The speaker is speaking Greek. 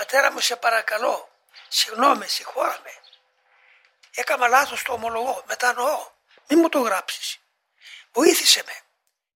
πατέρα μου σε παρακαλώ, συγγνώμη, συγχώραμε. Έκανα λάθος το ομολογώ, μετανοώ. Μην μου το γράψεις. Βοήθησε με.